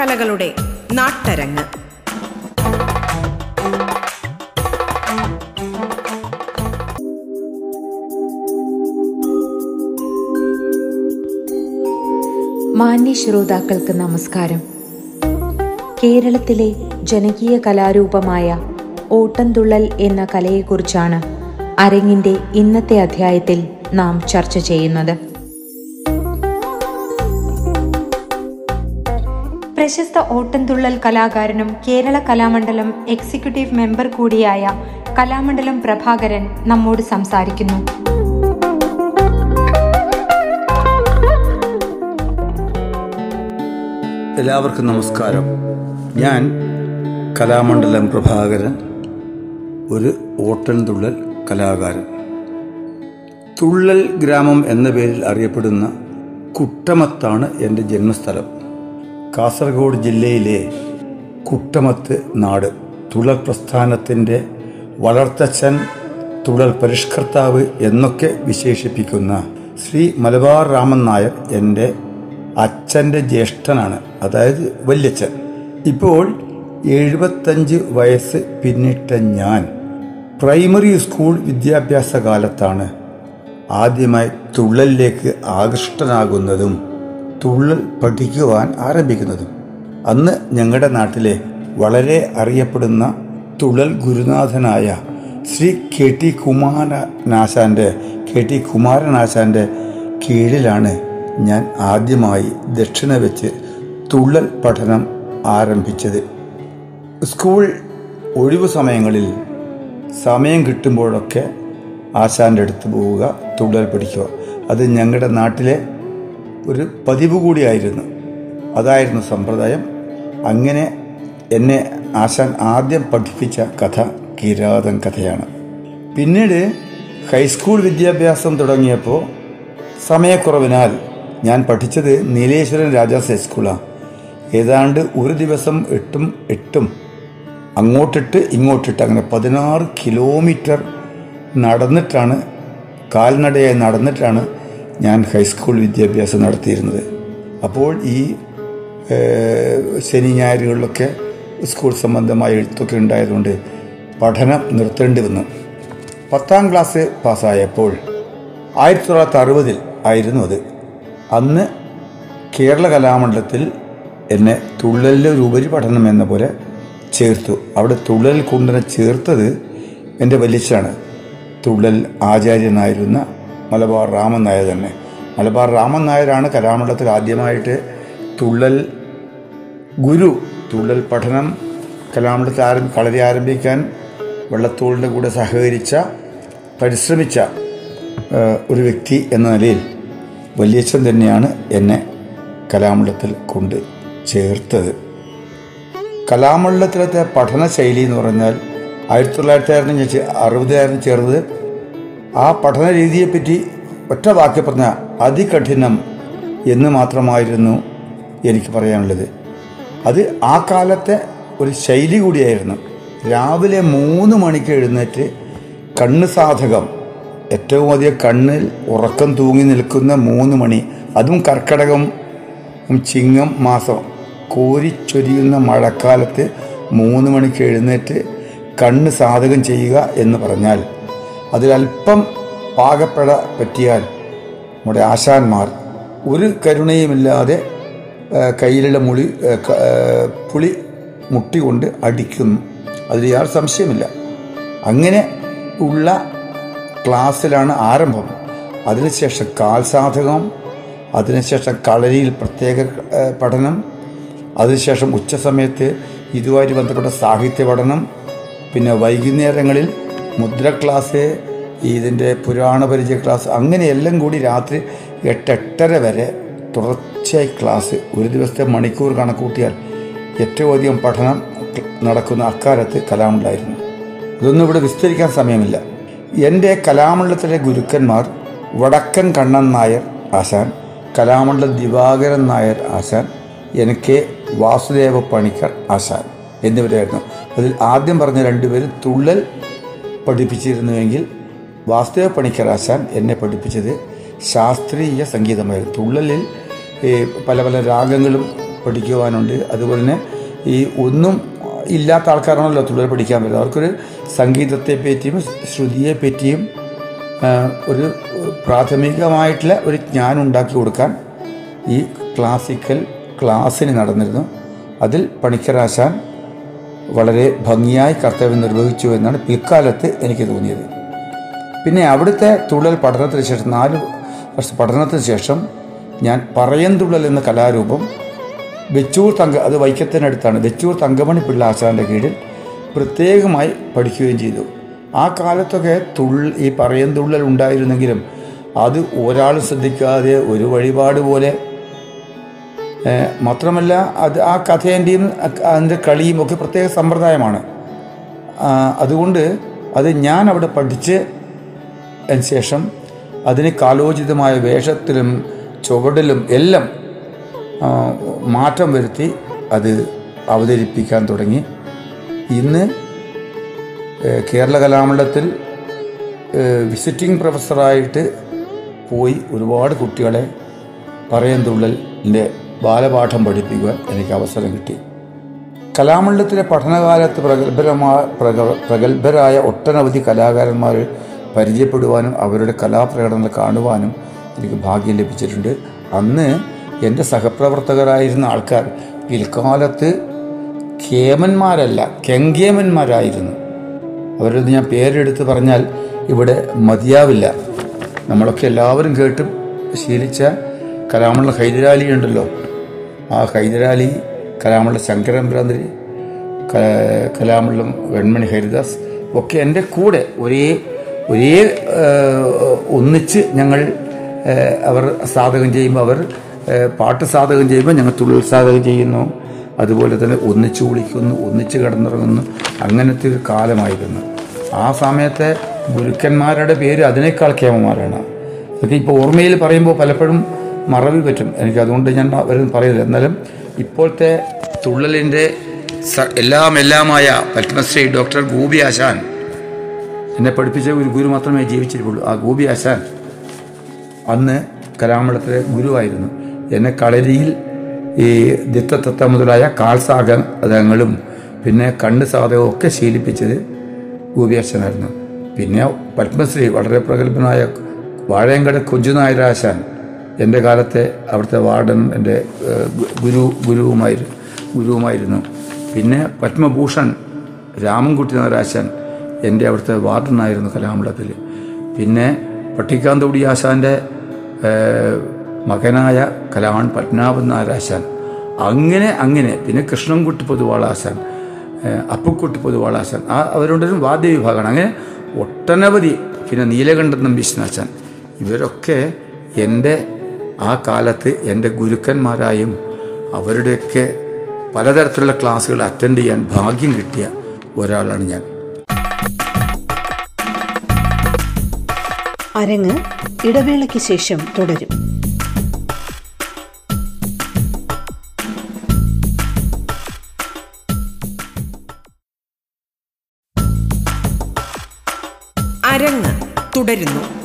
കലകളുടെ നാട്ടരങ്ങ്. മാന്യ ശ്രോതാക്കൾക്ക് നമസ്കാരം. കേരളത്തിലെ ജനകീയ കലാരൂപമായ ഓട്ടംതുള്ളൽ എന്ന കലയെക്കുറിച്ചാണ് അരങ്ങിന്റെ ഇന്നത്തെ അധ്യായത്തിൽ നാം ചർച്ച ചെയ്യുന്നത്. പ്രശസ്ത ഓട്ടംതുള്ളൽ കലാകാരനും കേരള കലാമണ്ഡലം എക്സിക്യൂട്ടീവ് മെമ്പർ കൂടിയായ കലാമണ്ഡലം പ്രഭാകരൻ നമ്മോട് സംസാരിക്കുന്നു. എല്ലാവർക്കും നമസ്കാരം. ഞാൻ കലാമണ്ഡലം പ്രഭാകരൻ ഒരു ഓട്ടൻതുള്ളൽ കലാകാരൻ. തുള്ളൽ ഗ്രാമം എന്ന പേരിൽ അറിയപ്പെടുന്ന കുട്ടമത്താണ് എന്റെ ജന്മസ്ഥലം. കാസർഗോഡ് ജില്ലയിലെ കുട്ടമത്ത് നാട്. തുള്ളൽ പ്രസ്ഥാനത്തിന്റെ വളർത്തച്ഛൻ തുള്ളൽ പരിഷ്കർത്താവ് എന്നൊക്കെ വിശേഷിപ്പിക്കുന്ന ശ്രീ മലബാർ രാമൻ നായർ എന്റെ അച്ഛന്റെ ജ്യേഷ്ഠനാണ് അതായത് വല്യച്ഛൻ. ഇപ്പോൾ എഴുപത്തഞ്ച് വയസ്സ് പിന്നിട്ട ഞാൻ പ്രൈമറി സ്കൂൾ വിദ്യാഭ്യാസ കാലത്താണ് ആദ്യമായി തുള്ളലിലേക്ക് ആകൃഷ്ടനാകുന്നതും തുള്ളൽ പഠിക്കുവാൻ ആരംഭിക്കുന്നതും. അന്ന് ഞങ്ങളുടെ നാട്ടിലെ വളരെ അറിയപ്പെടുന്ന തുള്ളൽ ഗുരുനാഥനായ ശ്രീ കെ ടി കുമാരനാശാന്റെ കെ ടി കുമാരനാശാന്റെ കീഴിലാണ് ഞാൻ ആദ്യമായി ദക്ഷിണ വെച്ച് തുള്ളൽ പഠനം ആരംഭിച്ചത്. സ്കൂൾ ഒഴിവു സമയങ്ങളിൽ സമയം കിട്ടുമ്പോഴൊക്കെ ആശാന്റെ അടുത്ത് പോവുക തുള്ളൽ പഠിക്കുക. അത് ഞങ്ങളുടെ നാട്ടിലെ ഒരു പതിവ് കൂടിയായിരുന്നു. അതായിരുന്നു സമ്പ്രദായം. അങ്ങനെ എന്നെ ആശാൻ ആദ്യം പഠിപ്പിച്ച കഥ കിരാതൻ കഥയാണ്. പിന്നീട് ഹൈസ്കൂൾ വിദ്യാഭ്യാസം തുടങ്ങിയപ്പോൾ സമയക്കുറവിനാൽ ഞാൻ പഠിച്ചത് നീലേശ്വരൻ രാജാസ് ഹൈസ്കൂളാണ് ഏതാണ്ട് ഒരു ദിവസം എട്ടും എട്ടും അങ്ങോട്ടിട്ട് ഇങ്ങോട്ടിട്ട് അങ്ങനെ പതിനാറ് കിലോമീറ്റർ നടന്നിട്ടാണ് കാൽനടയായി നടന്നിട്ടാണ് ഞാൻ ഹൈസ്കൂൾ വിദ്യാഭ്യാസം നടത്തിയിരുന്നത്. അപ്പോൾ ഈ ശനി ഞായറുകളിലൊക്കെ സ്കൂൾ സംബന്ധമായ എഴുത്തൊക്കെ ഉണ്ടായതുകൊണ്ട് പഠനം നിർത്തേണ്ടി വന്നു. പത്താം ക്ലാസ് പാസ്സായപ്പോൾ ആയിരത്തി തൊള്ളായിരത്തി അറുപതിൽ ആയിരുന്നു അത്. അന്ന് കേരള കലാമണ്ഡലത്തിൽ എന്നെ തുള്ളലിലെ ഒരു ഉപരിപഠനം എന്ന പോലെ ചേർത്തു. അവിടെ തുള്ളൽ കൊണ്ടുതന്നെ ചേർത്തത് എന്റെ വലിച്ചാണ് തുള്ളൽ ആചാര്യനായിരുന്ന മലബാർ രാമൻ നായർ തന്നെ. മലബാർ രാമൻ നായരാണ് കലാമണ്ഡലത്തിൽ ആദ്യമായിട്ട് തുള്ളൽ ഗുരു തുള്ളൽ പഠനം കലാമണ്ഡലത്തിൽ ആരം കളരി ആരംഭിക്കാൻ വെള്ളത്തോളിന്റെ കൂടെ സഹകരിച്ച പരിശ്രമിച്ച ഒരു വ്യക്തി എന്ന നിലയിൽ വലിയച്ഛൻ തന്നെയാണ് എന്നെ കലാമണ്ഡലത്തിൽ കൊണ്ട് ചേർത്തത്. കലാമണ്ഡലത്തിലത്തെ പഠന ശൈലി എന്ന് പറഞ്ഞാൽ ആയിരത്തി തൊള്ളായിരത്തി ഞാൻ അറുപതായിരുന്നു ചേർന്നത് ആ പഠന രീതിയെപ്പറ്റി ഒറ്റ വാക്കി പറഞ്ഞ അതികഠിനം എന്ന് മാത്രമായിരുന്നു എനിക്ക് പറയാനുള്ളത്. അത് ആ കാലത്തെ ഒരു ശൈലി കൂടിയായിരുന്നു. രാവിലെ മൂന്ന് മണിക്ക് എഴുന്നേറ്റ് കണ്ണ് സാധകം ഏറ്റവും അധികം കണ്ണിൽ ഉറക്കം തൂങ്ങി നിൽക്കുന്ന മൂന്ന് മണി അതും കർക്കടകം ചിങ്ങം മാസം കോരിച്ചൊരിയുന്ന മഴക്കാലത്ത് മൂന്ന് മണിക്ക് എഴുന്നേറ്റ് കണ്ണ് സാധകം ചെയ്യുക എന്ന് പറഞ്ഞാൽ അതിലല്പം പാകപ്പെട പറ്റിയാൽ നമ്മുടെ ആശാന്മാർ ഒരു കരുണയുമില്ലാതെ കയ്യിലുള്ള മുളി പുളി മുട്ടി കൊണ്ട് അടിക്കുന്നു. അതിൽ യാതൊരു സംശയമില്ല അങ്ങനെ ഉള്ള ക്ലാസ്സിലാണ് ആരംഭം. അതിനുശേഷം കാൽസാധകം അതിനുശേഷം കളരിയിൽ പ്രത്യേക പഠനം അതിനുശേഷം ഉച്ചസമയത്ത് ഇതുമായി ബന്ധപ്പെട്ട സാഹിത്യ പഠനം പിന്നെ വൈകുന്നേരങ്ങളിൽ മുദ്ര ക്ലാസ് ഇതിന്റെ പുരാണ പരിചയ ക്ലാസ് അങ്ങനെയെല്ലാം കൂടി രാത്രി എട്ടെട്ടര വരെ തുടർച്ചയായി ക്ലാസ്. ഒരു ദിവസത്തെ മണിക്കൂർ കണക്കൂട്ടിയാൽ ഏറ്റവും അധികം പഠനം നടക്കുന്ന അക്കാലത്ത് കലാമുണ്ടായിരുന്നു. ഇതൊന്നും ഇവിടെ വിസ്തരിക്കാൻ സമയമില്ല. എന്റെ കലാമണ്ഡലത്തിലെ ഗുരുക്കന്മാർ വടക്കൻ കണ്ണൻ നായർ ആശാൻ കലാമണ്ഡലം ദിവാകരൻ നായർ ആശാൻ എനിക്ക് വാസുദേവ പണിക്കർ ആശാൻ എന്നിവരായിരുന്നു. അതിൽ ആദ്യം പറഞ്ഞ രണ്ടുപേരും തുള്ളൽ പഠിപ്പിച്ചിരുന്നുവെങ്കിൽ വാസുദേവ പണിക്കരാശാൻ എന്നെ പഠിപ്പിച്ചത് ശാസ്ത്രീയ സംഗീതമായിരുന്നു. തുള്ളലിൽ പല പല രാഗങ്ങളും പഠിക്കുവാനുണ്ട്. അതുപോലെ തന്നെ ഈ ഒന്നും ഇല്ലാത്ത ആൾക്കാരാണല്ലോ തുള്ളൽ പഠിക്കാൻ പറ്റുന്നത് അവർക്കൊരു സംഗീതത്തെ പറ്റിയും ശ്രുതിയെ പറ്റിയും ഒരു പ്രാഥമികമായിട്ടുള്ള ഒരു ജ്ഞാനം ഉണ്ടാക്കി കൊടുക്കാൻ ഈ ക്ലാസിക്കൽ ക്ലാസ്സിന് നടന്നിരുന്നു. അതിൽ പണിക്കരാശാൻ വളരെ ഭംഗിയായി കർത്തവ്യം നിർവഹിച്ചു എന്നാണ് പിൽക്കാലത്ത് എനിക്ക് തോന്നിയത്. പിന്നെ അവിടുത്തെ തുള്ളൽ പഠനത്തിന് ശേഷം നാല് വർഷ പഠനത്തിന് ശേഷം ഞാൻ പറയന്തുള്ളൽ എന്ന കലാരൂപം വെച്ചൂർ തങ്ക അത് വൈക്കത്തിനടുത്താണ് വെച്ചൂർ തങ്കമണി പിള്ള ആശാന്റെ കീഴിൽ പ്രത്യേകമായി പഠിക്കുകയും ചെയ്തു. ആ കാലത്തൊക്കെ തുള്ളൽ ഈ പറയന്തുള്ളൽ ഉണ്ടായിരുന്നെങ്കിലും അത് ഒരാൾ ശ്രദ്ധിക്കാതെ ഒരു വഴിപാട് പോലെ മാത്രമല്ല അത് ആ കഥേന്റെയും അതിന്റെ കളിയും ഒക്കെ പ്രത്യേക സമ്പ്രദായമാണ്. അതുകൊണ്ട് അത് ഞാൻ അവിടെ പഠിച്ച് ശേഷം അതിന് കാലോചിതമായ വേഷത്തിലും ചുവടിലും എല്ലാം മാറ്റം വരുത്തി അത് അവതരിപ്പിക്കാൻ തുടങ്ങി. ഇന്ന് കേരള കലാമണ്ഡലത്തിൽ വിസിറ്റിംഗ് പ്രൊഫസറായിട്ട് പോയി ഒരുപാട് കുട്ടികളെ പറയന്തുള്ളലിന്റെ ബാലപാഠം പഠിപ്പിക്കുവാൻ എനിക്ക് അവസരം കിട്ടി. കലാമണ്ഡലത്തിലെ പഠനകാലത്ത് പ്രഗത്ഭരമായ പ്രഗ- പ്രഗത്ഭരായ ഒട്ടനവധി കലാകാരന്മാർ പരിചയപ്പെടുവാനും അവരുടെ കലാപ്രകടനം കാണുവാനും എനിക്ക് ഭാഗ്യം ലഭിച്ചിട്ടുണ്ട്. അന്ന് എന്റെ സഹപ്രവർത്തകരായിരുന്ന ആൾക്കാർ പിൽക്കാലത്ത് കേമന്മാരല്ല കെങ്കേമന്മാരായിരുന്നു. അവരത് ഞാൻ പേരെടുത്ത് പറഞ്ഞാൽ ഇവിടെ മതിയാവില്ല. നമ്മളൊക്കെ എല്ലാവരും കേട്ടും ശീലിച്ച കലാമണ്ഡലം ഹൈദരാലി ഉണ്ടല്ലോ. ആ ഹൈദരാലി കലാമുള്ള ശങ്കരൻ ഭ്രാന്തരി കലാമുള്ള വെൺമണി ഹരിദാസ് ഒക്കെ എന്റെ കൂടെ ഒരേ ഒരേ ഒന്നിച്ച് ഞങ്ങൾ അവർ സാധകം ചെയ്യുമ്പോൾ അവർ പാട്ട് സാധകം ചെയ്യുമ്പോൾ ഞങ്ങൾ തുള്ളൽ സാധകം ചെയ്യുന്നു. അതുപോലെ തന്നെ ഒന്നിച്ച് കുളിക്കുന്നു ഒന്നിച്ച് കിടന്നിറങ്ങുന്നു. അങ്ങനത്തെ ഒരു കാലമായിരുന്നു. ആ സമയത്തെ ഗുരുക്കന്മാരുടെ പേര് അതിനേക്കാൾ കേമന്മാരാണ് അതൊക്കെ ഇപ്പോൾ ഓർമ്മയിൽ പറയുമ്പോൾ പലപ്പോഴും മറവി പറ്റും. എനിക്ക് അതുകൊണ്ട് ഞാൻ അവരും പറയുന്നില്ല. എന്നാലും ഇപ്പോഴത്തെ തുള്ളലിന്റെ എല്ലാം എല്ലാമായ പത്മശ്രീ ഡോക്ടർ ഗോപി ആശാൻ എന്നെ പഠിപ്പിച്ച ഒരു ഗുരു മാത്രമേ ജീവിച്ചിരിക്കുള്ളൂ ആ ഗോപി ആശാൻ അന്ന് കലാമണ്ഡലത്തിലെ ഗുരുവായിരുന്നു. എന്നെ കളരിയിൽ ഈ ദിത്തത്തത്ത മുതലായ കാൽസാഗങ്ങളും പിന്നെ കണ്ണ് സാധകവും ഒക്കെ ശീലിപ്പിച്ചത് ഗോപിയാശനായിരുന്നു പിന്നെ പത്മശ്രീ വളരെ പ്രഗത്ഭനായ വാഴയങ്കട കുഞ്ചുനായരാശാൻ. എന്റെ കാലത്തെ അവിടുത്തെ വാർഡൻ എന്റെ ഗുരു ഗുരുവുമായിരുന്നു ഗുരുവുമായിരുന്നു. പിന്നെ പത്മഭൂഷൺ രാമൻകുട്ടി നായരാശാൻ എന്റെ അവിടുത്തെ വാർഡനായിരുന്നു കലാമണ്ഡലത്തിൽ പിന്നെ പട്ടിക്കാന്തോടി ആശാന്റെ മകനായ കലാമൺ പത്മനാഭൻ നാരാശാൻ. അങ്ങനെ അങ്ങനെ. പിന്നെ കൃഷ്ണൻകുട്ടി പൊതുവാളാശാൻ അപ്പുക്കുട്ടി പൊതുവാളാശാൻ. ആ അവരുണ്ടൊരു വാദ്യവിഭാഗമാണ്. അങ്ങനെ ഒട്ടനവധി. പിന്നെ നീലകണ്ഠൻ നമ്പീശനാശാൻ ഇവരൊക്കെ എന്റെ ആ കാലത്ത് എന്റെ ഗുരുക്കന്മാരായും അവരുടെയൊക്കെ പലതരത്തിലുള്ള ക്ലാസ്സുകൾ അറ്റൻഡ് ചെയ്യാൻ ഭാഗ്യം കിട്ടിയ ഒരാളാണ് ഞാൻ. അരങ്ങ് ഇടവേളയ്ക്ക് ശേഷം തുടരും. അരങ്ങ് തുടരുന്നു.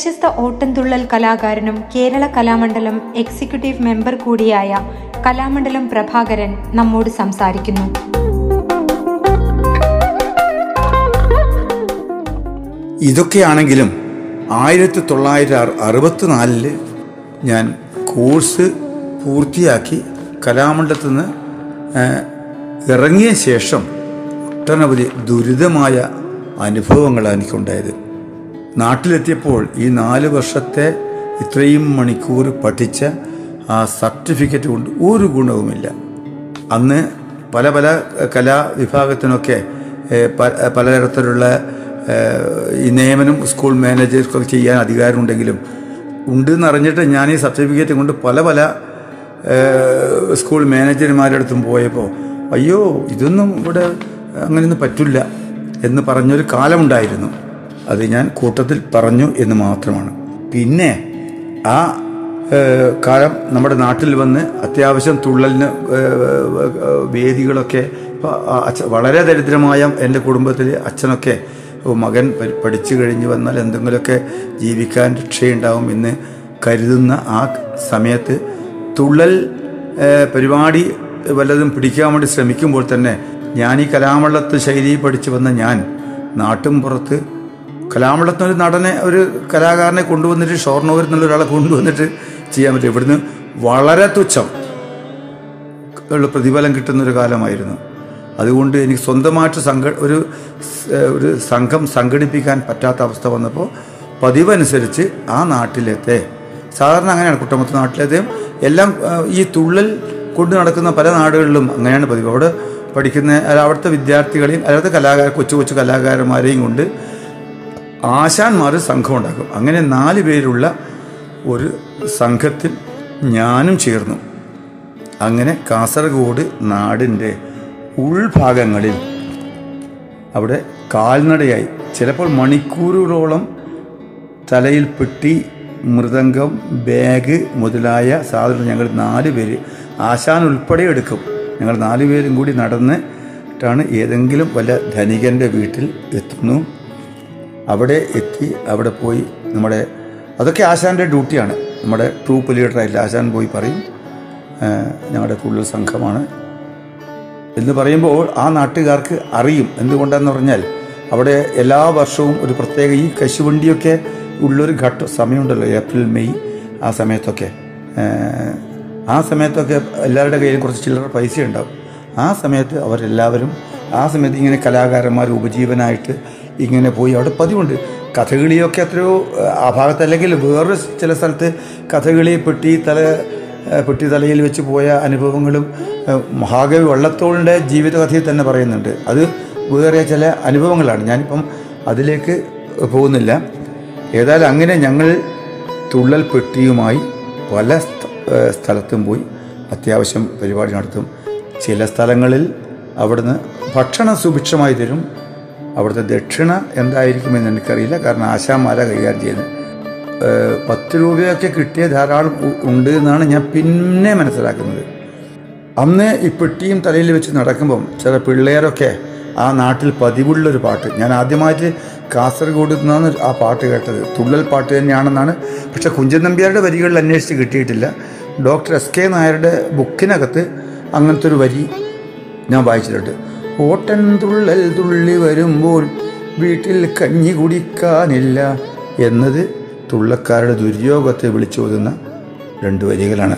പ്രശസ്ത ഓട്ടംതുള്ളൽ കലാകാരനും കേരള കലാമണ്ഡലം എക്സിക്യൂട്ടീവ് മെമ്പർ കൂടിയായ കലാമണ്ഡലം പ്രഭാകരൻ നമ്മോട് സംസാരിക്കുന്നു. ഇതൊക്കെയാണെങ്കിലും ആയിരത്തി തൊള്ളായിരത്തി അറുപത്തിനാലിൽ ഞാൻ കോഴ്സ് പൂർത്തിയാക്കി കലാമണ്ഡലത്തിൽ നിന്ന് ഇറങ്ങിയ ശേഷം ഒട്ടനവധി ദുരിതമായ അനുഭവങ്ങളാണ് എനിക്കുണ്ടായത്. നാട്ടിലെത്തിയപ്പോൾ ഈ നാല് വർഷത്തെ ഇത്രയും മണിക്കൂർ പഠിച്ച ആ സർട്ടിഫിക്കറ്റ് കൊണ്ട് ഒരു ഗുണവുമില്ല. അന്ന് പല പല കലാവിഭാഗത്തിനൊക്കെ പലതരത്തിലുള്ള ഈ നിയമനം സ്കൂൾ മാനേജർക്കൊക്കെ ചെയ്യാൻ അധികാരമുണ്ടെങ്കിലും ഉണ്ടെന്ന് അറിഞ്ഞിട്ട് ഞാൻ ഈ സർട്ടിഫിക്കറ്റ് കൊണ്ട് പല പല സ്കൂൾ മാനേജർമാരുടെ അടുത്തും പോയപ്പോൾ അയ്യോ ഇതൊന്നും ഇവിടെ അങ്ങനെയൊന്നും പറ്റില്ല എന്ന് പറഞ്ഞൊരു കാലമുണ്ടായിരുന്നു. അത് ഞാൻ കൂട്ടത്തിൽ പറഞ്ഞു എന്ന് മാത്രമാണ്. പിന്നെ ആ കാലം നമ്മുടെ നാട്ടിൽ വന്ന് അത്യാവശ്യം തുള്ളലിന് വേദികളൊക്കെ വളരെ ദരിദ്രമായ എന്റെ കുടുംബത്തിൽ അച്ഛനൊക്കെ മകൻ പഠിച്ചു കഴിഞ്ഞ് വന്നാൽ എന്തെങ്കിലുമൊക്കെ ജീവിക്കാൻ രക്ഷയുണ്ടാവും എന്ന് കരുതുന്ന ആ സമയത്ത് തുള്ളൽ പരിപാടി വല്ലതും പിടിക്കാൻ വേണ്ടി ശ്രമിക്കുമ്പോൾ തന്നെ ഞാൻ ഈ കലാമള്ളത്ത് ശൈലി പഠിച്ചു വന്ന ഞാൻ നാട്ടും പുറത്ത് കലാമള്ളത്തിന് ഒരു നടനെ ഒരു കലാകാരനെ കൊണ്ടുവന്നിട്ട് ഷോർണൂരിൽ നിന്നുള്ള ഒരാളെ കൊണ്ടുവന്നിട്ട് ചെയ്യാൻ പറ്റും. ഇവിടുന്ന് വളരെ തുച്ഛം ഉള്ള പ്രതിഫലം കിട്ടുന്നൊരു കാലമായിരുന്നു. അതുകൊണ്ട് എനിക്ക് സ്വന്തമായിട്ട് സംഘ ഒരു ഒരു സംഘം സംഘടിപ്പിക്കാൻ പറ്റാത്ത അവസ്ഥ വന്നപ്പോൾ പതിവനുസരിച്ച് ആ നാട്ടിലത്തെ സാധാരണ അങ്ങനെയാണ് കുട്ടമത്ത നാട്ടിലത്തെ എല്ലാം ഈ തുള്ളൽ കൊണ്ട് നടക്കുന്ന പല നാടുകളിലും അങ്ങനെയാണ് പതിവ്. അവിടെ പഠിക്കുന്ന അവിടുത്തെ വിദ്യാർത്ഥികളെയും അവിടുത്തെ കലാകാര കൊച്ചു കൊച്ചു കലാകാരന്മാരെയും കൊണ്ട് ആശാന്മാർ സംഘം ഉണ്ടാക്കും അങ്ങനെ നാല് പേരുള്ള ഒരു സംഘത്തിൽ ഞാനും ചേർന്നു. അങ്ങനെ കാസർഗോഡ് നാടിന്റെ ഉൾഭാഗങ്ങളിൽ അവിടെ കാൽനടയായി. ചിലപ്പോൾ മണിക്കൂറുകളോളം തലയിൽ പെട്ടി മൃദംഗം ബാഗ് മുതലായ സാധനങ്ങൾ ഞങ്ങൾ നാല് പേര് ആശാൻ ഉൾപ്പെടെ എടുക്കും. ഞങ്ങൾ നാല് പേരും കൂടി നടന്നിട്ടാണ് ഏതെങ്കിലും വല്ല ധനികന്റെ വീട്ടിൽ എത്തുന്നു. അവിടെ എത്തി അവിടെ പോയി നമ്മുടെ അതൊക്കെ ആശാന്റെ ഡ്യൂട്ടിയാണ്. നമ്മുടെ ട്രൂപ്പ് ലീഡറായില്ല ആശാൻ പോയി പറയും ഞങ്ങളുടെ കൂടുതൽ സംഘമാണ്. എന്ന് പറയുമ്പോൾ ആ നാട്ടുകാർക്ക് അറിയും എന്തുകൊണ്ടാന്ന് പറഞ്ഞാൽ അവിടെ എല്ലാ വർഷവും ഒരു പ്രത്യേക ഈ കശുവണ്ടിയൊക്കെ ഉള്ളൊരു ഘട്ട സമയമുണ്ടല്ലോ ഏപ്രിൽ മെയ് ആ സമയത്തൊക്കെ. ആ സമയത്തൊക്കെ എല്ലാവരുടെ കയ്യിൽ കുറച്ച് ചില്ലറ പൈസ ഉണ്ടാവും. ആ സമയത്ത് അവരെല്ലാവരും ആ സമയത്ത് ഇങ്ങനെ കലാകാരന്മാർ ഉപജീവനായിട്ട് ഇങ്ങനെ പോയി. അവിടെ പതിവുണ്ട്. കഥകളിയൊക്കെ എത്രയോ ആ ഭാഗത്ത് അല്ലെങ്കിൽ വേറൊരു ചില സ്ഥലത്ത് കഥകളി പെട്ടി തല പെട്ടി തലയിൽ വെച്ച് പോയ അനുഭവങ്ങളും മഹാകവി വള്ളത്തോളിന്റെ ജീവിതകഥയിൽ തന്നെ പറയുന്നുണ്ട്. അത് വേറെ ചില അനുഭവങ്ങളാണ്. ഞാനിപ്പം അതിലേക്ക് പോകുന്നില്ല. ഏതായാലും അങ്ങനെ ഞങ്ങൾ തുള്ളൽ പെട്ടിയുമായി പല സ്ഥലത്തും പോയി അത്യാവശ്യം പരിപാടി നടത്തും. ചില സ്ഥലങ്ങളിൽ അവിടുന്ന് ഭക്ഷണം സുഭിക്ഷമായി തരും. അവിടുത്തെ ദക്ഷിണ എന്തായിരിക്കുമെന്ന് എനിക്കറിയില്ല. കാരണം ആശാമാല കൈകാര്യം ചെയ്യുന്നു. പത്ത് രൂപയൊക്കെ കിട്ടിയ ധാരാളം ഉണ്ട് എന്നാണ് ഞാൻ പിന്നെ മനസ്സിലാക്കുന്നത്. അന്ന് ഈ പെട്ടിയും തലയിൽ വെച്ച് നടക്കുമ്പം ചില പിള്ളേരൊക്കെ ആ നാട്ടിൽ പതിവുള്ളൊരു പാട്ട്. ഞാൻ ആദ്യമായിട്ട് കാസർഗോഡ് നിന്നാണ് ആ പാട്ട് കേട്ടത്. തുള്ളൽ പാട്ട് തന്നെയാണെന്നാണ്. പക്ഷേ കുഞ്ചൻ നമ്പ്യാരുടെ വരികളിൽ അന്വേഷിച്ച് കിട്ടിയിട്ടില്ല. ഡോക്ടർ എസ് കെ നായരുടെ ബുക്കിനകത്ത് അങ്ങനത്തെ ഒരു വരി ഞാൻ വായിച്ചിട്ടുണ്ട്. ഓട്ടൻ തുള്ളൽ തുള്ളി വരുമ്പോൾ വീട്ടിൽ കഞ്ഞി കുടിക്കാനില്ല എന്നത് തുള്ളക്കാരുടെ ദുര്യോഗത്തെ വിളിച്ചോതുന്ന രണ്ട് വരികളാണ്.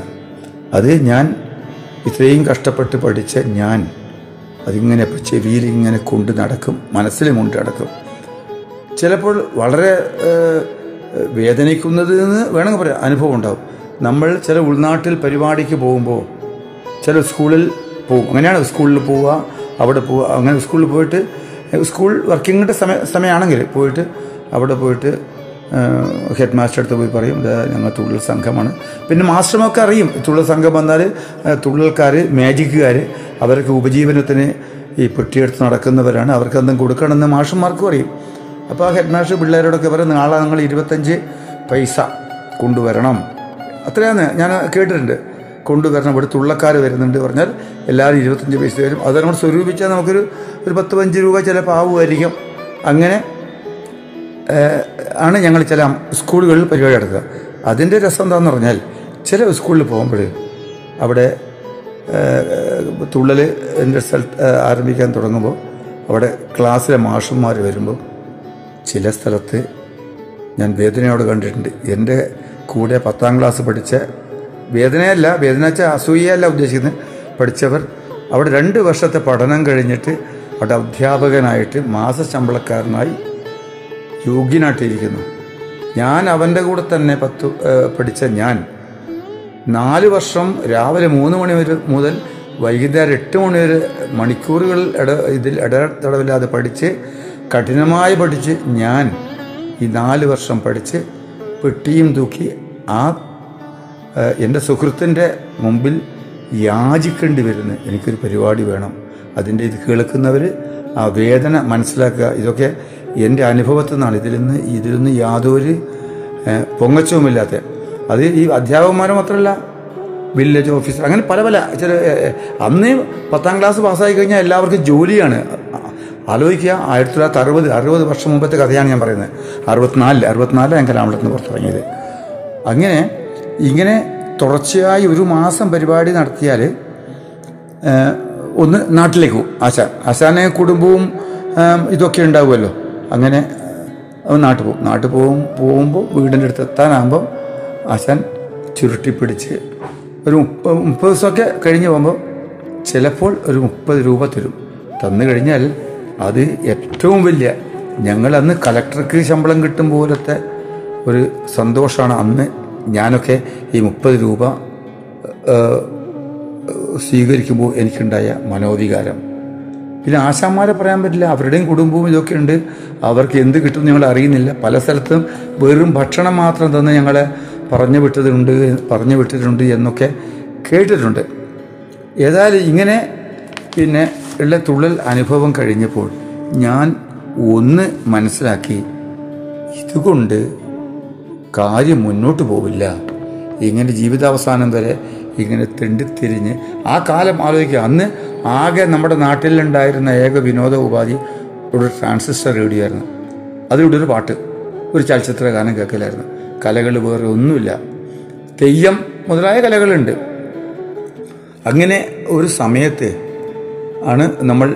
അത് ഞാൻ ഇത്രയും കഷ്ടപ്പെട്ട് പഠിച്ച ഞാൻ അതിങ്ങനെ ചെവിയിൽ ഇങ്ങനെ കൊണ്ട് നടക്കും മനസ്സിൽ കൊണ്ട് നടക്കും. ചിലപ്പോൾ വളരെ വേദനിക്കുന്നത് എന്ന് വേണമെങ്കിൽ പറയാം അനുഭവം ഉണ്ടാവും. നമ്മൾ ചില ഉൾനാട്ടിൽ പരിപാടിക്ക് പോകുമ്പോൾ ചില സ്കൂളിൽ പോകും അങ്ങനെയാണ് സ്കൂളിൽ പോവുക അവിടെ പോ അങ്ങനെ സ്കൂളിൽ പോയിട്ട് സ്കൂൾ വർക്കിങ്ങിന്റെ സമയ സമയമാണെങ്കിൽ പോയിട്ട് അവിടെ പോയിട്ട് ഹെഡ് മാസ്റ്റർ അടുത്ത് പോയി പറയും ഞങ്ങൾ തുള്ളൽ സംഘമാണ്. പിന്നെ മാസ്റ്റർമൊക്കെ അറിയും തുള്ളൽ സംഘം വന്നാൽ തുള്ളൽക്കാർ മാജിക്കുകാർ അവർക്ക് ഉപജീവനത്തിന് ഈ പെട്ടിയെടുത്ത് നടക്കുന്നവരാണ് അവർക്ക് എന്തെങ്കിലും കൊടുക്കണമെന്ന് മാഷന്മാർക്കും അറിയും. അപ്പോൾ ആ ഹെഡ് മാസ്റ്റർ പിള്ളേരോടൊക്കെ പറയും നാളെ നിങ്ങൾ ഇരുപത്തഞ്ച് പൈസ കൊണ്ടുവരണം. അത്രയാണ് ഞാൻ കേട്ടിട്ടുണ്ട്. കൊണ്ടുവരണം ഇവിടെ തുള്ളക്കാർ വരുന്നുണ്ട് പറഞ്ഞാൽ എല്ലാവരും ഇരുപത്തഞ്ച് പൈസ വരും അത് നമ്മൾ സ്വരൂപിച്ചാൽ നമുക്കൊരു ഒരു പത്ത് പഞ്ച് രൂപ ചിലപ്പോൾ ആവുമായിരിക്കും. അങ്ങനെ ആണ് ഞങ്ങൾ ചില സ്കൂളുകളിൽ പരിപാടി നടത്തുക. അതിന്റെ രസം എന്താണെന്ന് പറഞ്ഞാൽ ചില സ്കൂളിൽ പോകുമ്പോൾ അവിടെ തുള്ളൽ എന്റെ സ്ഥലത്ത് ആരംഭിക്കാൻ തുടങ്ങുമ്പോൾ അവിടെ ക്ലാസ്സിലെ മാഷന്മാർ വരുമ്പോൾ ചില സ്ഥലത്ത് ഞാൻ വേദനയോട് കണ്ടിട്ടുണ്ട്. എന്റെ കൂടെ പത്താം ക്ലാസ് പഠിച്ച വേദനയല്ല വേദന വെച്ചാൽ അസൂയയല്ല ഉദ്ദേശിക്കുന്നത്. പഠിച്ചവർ അവിടെ രണ്ട് വർഷത്തെ പഠനം കഴിഞ്ഞിട്ട് അവിടെ അധ്യാപകനായിട്ട് മാസശമ്പളക്കാരനായി യോഗ്യനായിട്ടിരിക്കുന്നു. ഞാൻ അവന്റെ കൂടെ തന്നെ പത്ത് പഠിച്ച ഞാൻ നാല് വർഷം രാവിലെ മൂന്ന് മണി വരെ മുതൽ വൈകുന്നേരം എട്ട് മണി വരെ മണിക്കൂറുകൾ ഇട ഇതിൽ ഇടതടവില്ലാതെ പഠിച്ച് കഠിനമായി പഠിച്ച് ഞാൻ ഈ നാല് വർഷം പഠിച്ച് പെട്ടിയും തൂക്കി ആ എന്റെ സുഹൃത്തിന്റെ മുമ്പിൽ യാചിക്കേണ്ടി വരുന്നു എനിക്കൊരു പരിപാടി വേണം. അതിന്റെ ഇത് കേൾക്കുന്നവർ ആ വേദന മനസ്സിലാക്കുക. ഇതൊക്കെ എന്റെ അനുഭവത്തിൽ നിന്നാണ്. ഇതിൽ നിന്ന് ഇതിൽ നിന്ന് യാതൊരു പൊങ്ങച്ചവുമില്ലാത്ത. അത് ഈ അധ്യാപകന്മാർ മാത്രമല്ല വില്ലേജ് ഓഫീസർ അങ്ങനെ പല പല ചില അന്ന് പത്താം ക്ലാസ് പാസ്സായി കഴിഞ്ഞാൽ എല്ലാവർക്കും ജോലിയാണ്. ആലോചിക്കുക ആയിരത്തി തൊള്ളായിരത്തി അറുപത് അറുപത് വർഷം മുമ്പത്തെ കഥയാണ് ഞാൻ പറയുന്നത്. അറുപത്തിനാലിൽ അറുപത്തിനാലിൽ ഞാൻ കലാമണ്ഡലത്തിന് പുറത്തിറങ്ങിയത്. അങ്ങനെ ഇങ്ങനെ തുടർച്ചയായി ഒരു മാസം പരിപാടി നടത്തിയാൽ ഒന്ന് നാട്ടിലേക്ക് പോകും. ആശാൻ ആശാനെ കുടുംബവും ഇതൊക്കെ ഉണ്ടാവുമല്ലോ. അങ്ങനെ നാട്ടിൽ പോകും. നാട്ടിൽ പോകും പോകുമ്പോൾ വീടിന്റെ അടുത്ത് എത്താനാകുമ്പോൾ ആശാൻ ചുരുട്ടിപ്പിടിച്ച് ഒരു മുപ്പ മുപ്പത് ദിവസമൊക്കെ കഴിഞ്ഞ് പോകുമ്പോൾ ചിലപ്പോൾ ഒരു മുപ്പത് രൂപ തരും. തന്നു കഴിഞ്ഞാൽ അത് ഏറ്റവും വലിയ ഞങ്ങളന്ന് കലക്ടർക്ക് ശമ്പളം കിട്ടും പോലത്തെ ഒരു സന്തോഷമാണ് അന്ന് ഞാനൊക്കെ ഈ മുപ്പത് രൂപ സ്വീകരിക്കുമ്പോൾ എനിക്കുണ്ടായ മനോവികാരം പിന്നെ ആശാന്മാരെ പറയാൻ പറ്റില്ല അവരുടെയും കുടുംബവും ഇതൊക്കെ ഉണ്ട്. അവർക്ക് എന്ത് കിട്ടും ഞങ്ങൾ അറിയുന്നില്ല. പല സ്ഥലത്തും വെറും ഭക്ഷണം മാത്രം തന്ന് ഞങ്ങളെ പറഞ്ഞു വിട്ടതുണ്ട് പറഞ്ഞു വിട്ടിട്ടുണ്ട് എന്നൊക്കെ കേട്ടിട്ടുണ്ട്. ഏതായാലും ഇങ്ങനെ പിന്നെ ഉള്ള തുള്ളൽ അനുഭവം കഴിഞ്ഞപ്പോൾ ഞാൻ ഒന്ന് മനസ്സിലാക്കി ഇതുകൊണ്ട് കാര്യം മുന്നോട്ട് പോവില്ല. ഇങ്ങനെ ജീവിതാവസാനം വരെ ഇങ്ങനെ തെണ്ടിത്തിരിഞ്ഞ് ആ കാലം ആലോചിക്കുക. അന്ന് ആകെ നമ്മുടെ നാട്ടിലുണ്ടായിരുന്ന ഏക വിനോദ ഉപാധി ഇവിടെ ഒരു ട്രാൻസിസ്റ്റർ റേഡിയോ ആയിരുന്നു അതിലൂടെ ഒരു പാട്ട് ഒരു ചലച്ചിത്ര ഗാനം കേൾക്കലായിരുന്നു. കലകൾ വേറെ ഒന്നുമില്ല. തെയ്യം മുതലായ കലകളുണ്ട്. അങ്ങനെ ഒരു സമയത്ത് ആണ് നമ്മൾ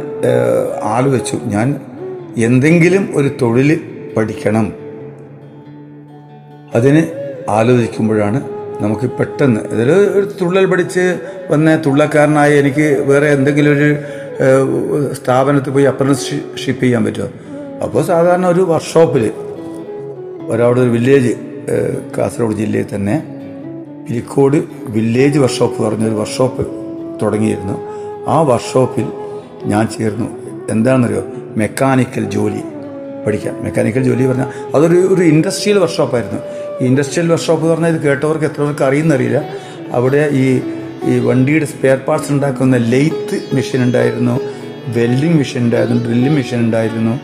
ആലോചിച്ചു. ഞാൻ എന്തെങ്കിലും ഒരു തൊഴിൽ പഠിക്കണം. അതിന് ആലോചിക്കുമ്പോഴാണ് നമുക്ക് പെട്ടെന്ന് ഇതിൽ ഒരു തുള്ളൽ പഠിച്ച് വന്ന തുള്ളക്കാരനായി എനിക്ക് വേറെ എന്തെങ്കിലും ഒരു സ്ഥാപനത്തിൽ പോയി അപ്രന്റിസ്ഷിപ്പ് ചെയ്യാൻ പറ്റുമോ? അപ്പോൾ സാധാരണ ഒരു വർക്ക്ഷോപ്പിൽ ഒരാളുടെ ഒരു വില്ലേജ് കാസർഗോഡ് ജില്ലയിൽ തന്നെ പിലിക്കോട് വില്ലേജ് വർക്ക്ഷോപ്പ് പറഞ്ഞൊരു വർക്ക്ഷോപ്പ് തുടങ്ങിയിരുന്നു. ആ വർക്ക്ഷോപ്പിൽ ഞാൻ ചേർന്നു. എന്താണെന്നറിയോ? മെക്കാനിക്കൽ ജോലി പഠിക്കാം മെക്കാനിക്കൽ ജോലി പറഞ്ഞാൽ അതൊരു ഒരു ഇൻഡസ്ട്രിയൽ വർക്ക്ഷോപ്പായിരുന്നു ഇൻഡസ്ട്രിയൽ വർക്ക്ഷോപ്പ് പറഞ്ഞാൽ ഇത് കേട്ടവർക്ക് എത്ര പേർക്ക് അറിയുന്നറിയില്ല അവിടെ ഈ ഈ വണ്ടിയുടെ സ്പെയർ പാർട്സ് ഉണ്ടാക്കുന്ന ലെയ്ത്ത് മെഷീൻ ഉണ്ടായിരുന്നു വെൽഡിംഗ് മെഷീൻ ഉണ്ടായിരുന്നു ഡ്രില്ലിംഗ് മെഷീൻ ഉണ്ടായിരുന്നു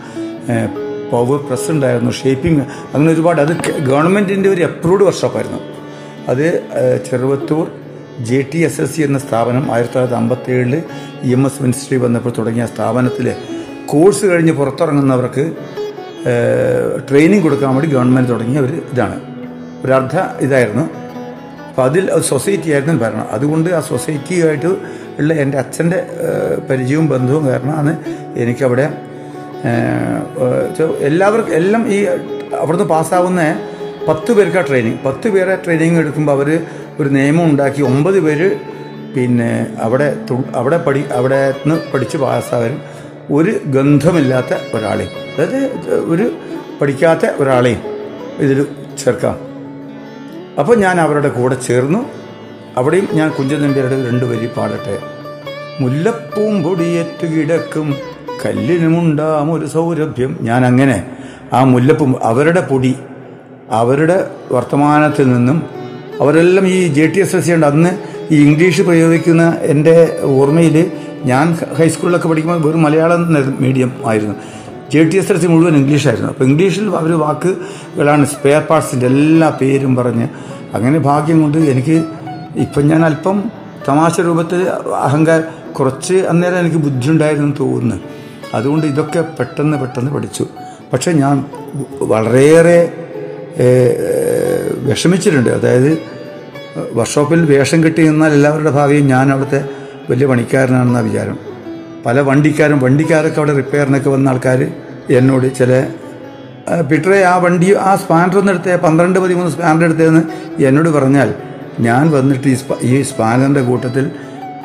പവർ പ്രസ് ഉണ്ടായിരുന്നു ഷേപ്പിംഗ് അങ്ങനെ ഒരുപാട്. അത് ഗവൺമെന്റിന്റെ ഒരു അപ്രൂവ്ഡ് വർക്ക്ഷോപ്പായിരുന്നു അത് Cheruvathur J T S S C എന്ന സ്ഥാപനം ആയിരത്തി തൊള്ളായിരത്തി അമ്പത്തി ഏഴിൽ ഇ എം എസ് മിനിസ്ട്രി വന്നപ്പോൾ തുടങ്ങിയ സ്ഥാപനത്തിൽ കോഴ്സ് കഴിഞ്ഞ് പുറത്തിറങ്ങുന്നവർക്ക് ട്രെയിനിങ് കൊടുക്കാൻ വേണ്ടി ഗവൺമെന്റ് തുടങ്ങിയ ഒരു ഇതാണ്. ഒരു അർദ്ധ ഇതായിരുന്നു. അപ്പോൾ അതിൽ സൊസൈറ്റി ആയിരുന്നു ഭരണം അതുകൊണ്ട് ആ സൊസൈറ്റിയുമായിട്ട് ഉള്ള എന്റെ അച്ഛന്റെ പരിചയവും ബന്ധവും കാരണമാണ് എനിക്കവിടെ എല്ലാവർക്കും എല്ലാം ഈ അവിടുന്ന് പാസ്സാവുന്ന പത്ത് പേർക്ക് ആ ട്രെയിനിങ് പത്ത് പേരെ ട്രെയിനിങ് എടുക്കുമ്പോൾ അവർ ഒരു നിയമം ഉണ്ടാക്കി ഒമ്പത് പേര് പിന്നെ അവിടെ അവിടെ പഠി അവിടെ നിന്ന് പഠിച്ച് പാസ്സാവരും ഒരു ഗന്ധമില്ലാത്ത ഒരാളെയും. അതായത് ഒരു പഠിക്കാത്ത ഒരാളെയും ഇതിൽ ചേർക്കാം. അപ്പോൾ ഞാൻ അവരുടെ കൂടെ ചേർന്നു. അവിടെയും ഞാൻ കുഞ്ചൻ നമ്പ്യാരുടെ രണ്ട് വരി പാടട്ടെ. മുല്ലപ്പൂം പൊടിയേറ്റ് കിടക്കും. കല്ലിനുമുണ്ടാം ഒരു സൗരഭ്യം. ഞാൻ അങ്ങനെ ആ മുല്ലപ്പൂ അവരുടെ പൊടി അവരുടെ വർത്തമാനത്തിൽ നിന്നും അവരെല്ലാം ഈ J T S S C ഉണ്ട് അന്ന് ഈ ഇംഗ്ലീഷ് പ്രയോഗിക്കുന്ന എന്റെ ഓർമ്മയിൽ ഞാൻ ഹൈസ്കൂളിലൊക്കെ പഠിക്കുമ്പോൾ വെറും മലയാളം മീഡിയം ആയിരുന്നു. J T S L C മുഴുവൻ ഇംഗ്ലീഷായിരുന്നു അപ്പോൾ ഇംഗ്ലീഷിൽ അവർ വാക്കുകളാണ് സ്പെയർ പാർട്സിന്റെ എല്ലാ പേരും പറഞ്ഞ് അങ്ങനെ ഭാഗ്യം കൊണ്ട് എനിക്ക് ഇപ്പം ഞാൻ അല്പം തമാശ രൂപത്തിൽ അഹങ്കാരം കുറച്ച് അന്നേരം എനിക്ക് ബുദ്ധിയുണ്ടായിരുന്നു തോന്നുന്നു. അതുകൊണ്ട് ഇതൊക്കെ പെട്ടെന്ന് പെട്ടെന്ന് പഠിച്ചു. പക്ഷേ ഞാൻ വളരെയേറെ വിഷമിച്ചിട്ടുണ്ട്. അതായത് വർക്ക്ഷോപ്പിൽ വേഷം കിട്ടി നിന്നാൽ എല്ലാവരുടെ ഭാവിയും ഞാൻ അവിടുത്തെ വലിയ പണിക്കാരനാണെന്ന വിചാരം. പല വണ്ടിക്കാരും വണ്ടിക്കാരൊക്കെ അവിടെ റിപ്പയറിനൊക്കെ വന്ന ആൾക്കാർ എന്നോട് ചില പിട്ടറെ ആ വണ്ടി ആ സ്പാനർ ഒന്ന് എടുത്തേ പന്ത്രണ്ട് പതിമൂന്ന് സ്പാനർ എടുത്തതെന്ന് എന്നോട് പറഞ്ഞാൽ ഞാൻ വന്നിട്ട് ഈ സ്പാ ഈ സ്പാനറിന്റെ കൂട്ടത്തിൽ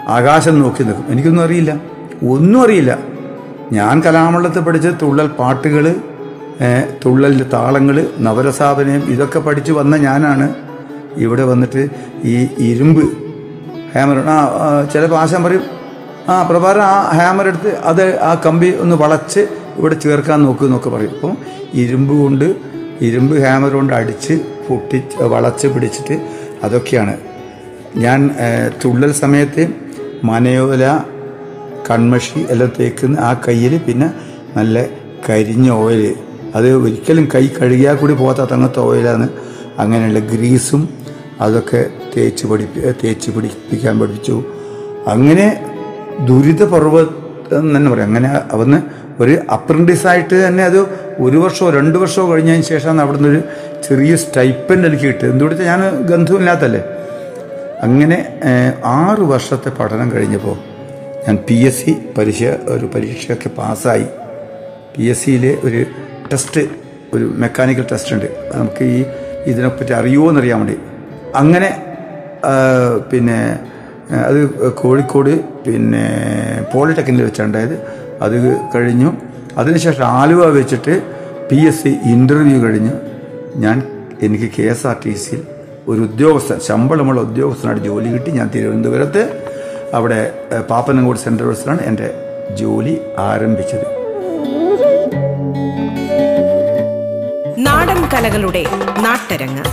ആകാശം നോക്കി നിൽക്കും. എനിക്കൊന്നും അറിയില്ല. ഒന്നും അറിയില്ല. ഞാൻ കലാമണ്ഡലത്തിൽ പഠിച്ച തുള്ളൽ പാട്ടുകൾ തുള്ളലിന്റെ താളങ്ങൾ നവരസാപനയും ഇതൊക്കെ പഠിച്ച് വന്ന ഞാനാണ്. ഇവിടെ വന്നിട്ട് ഈ ഇരുമ്പ് ഹാമർ ആ, ചിലപ്പോൾ ആശാൻ പറയും ആ പ്രഭാരം ആ ഹാമർ എടുത്ത് അത് ആ കമ്പി ഒന്ന് വളച്ച് ഇവിടെ ചേർക്കാൻ നോക്കൂ എന്നൊക്കെ പറയും. അപ്പം ഇരുമ്പ് കൊണ്ട് ഇരുമ്പ് ഹാമർ കൊണ്ട് അടിച്ച് പൊട്ടി വളച്ച് പിടിച്ചിട്ട് അതൊക്കെയാണ്. ഞാൻ തുള്ളൽ സമയത്ത് മനയോല കൺമഷി എല്ലാം തേക്കുന്ന ആ കയ്യിൽ പിന്നെ നല്ല കരിഞ്ഞ ഓയിൽ അത് ഒരിക്കലും കൈ കഴുകിയാൽ കൂടി പോകാത്ത അങ്ങനത്തെ ഓയിലാണ് അങ്ങനെയുള്ള ഗ്രീസും അതൊക്കെ തേച്ച് പഠിപ്പി തേച്ച് പിടിപ്പിക്കാൻ പഠിപ്പിച്ചു. അങ്ങനെ ദുരിതപർവ എന്ന് തന്നെ പറയാം. അങ്ങനെ അവന്ന് ഒരു അപ്രന്റീസായിട്ട് തന്നെ അത് ഒരു വർഷമോ രണ്ട് വർഷമോ കഴിഞ്ഞതിന് ശേഷമാണ് അവിടുന്ന് ഒരു ചെറിയ സ്റ്റൈപ്പന്റ് എനിക്ക് കിട്ടിയത്. എന്തുകൊണ്ട് ഞാൻ ഗന്ധമില്ലാത്തല്ലേ അങ്ങനെ ആറു വർഷത്തെ പഠനം കഴിഞ്ഞപ്പോൾ ഞാൻ പി എസ് സി പരീക്ഷ ഒരു പരീക്ഷയൊക്കെ പാസ്സായി. പി എസ് സിയിലെ ഒരു ടെസ്റ്റ് ഒരു മെക്കാനിക്കൽ ടെസ്റ്റ് ഉണ്ട്. നമുക്ക് ഈ ഇതിനെപ്പറ്റി അറിയുമോ എന്നറിയാൻ വേണ്ടി. അങ്ങനെ പിന്നെ അത് കോഴിക്കോട് പിന്നെ പോളിടെക്നിക്കിൽ വെച്ചുണ്ടായത് അത് കഴിഞ്ഞു. അതിനുശേഷം ആലുവ വെച്ചിട്ട് പി എസ് സി ഇന്റർവ്യൂ കഴിഞ്ഞ്. ഞാൻ എനിക്ക് കെ എസ് ആർ ടി സിയിൽ ഒരു ഉദ്യോഗസ്ഥൻ ശമ്പളമുള്ള ഉദ്യോഗസ്ഥനായിട്ട് ജോലി കിട്ടി. ഞാൻ തിരുവനന്തപുരത്ത് അവിടെ പാപ്പനംകോട് സെൻട്രൽ ബസ്സിലാണ് എന്റെ ജോലി ആരംഭിച്ചത്. നാടൻ കലകളുടെ നാട്ടരങ്ങ്.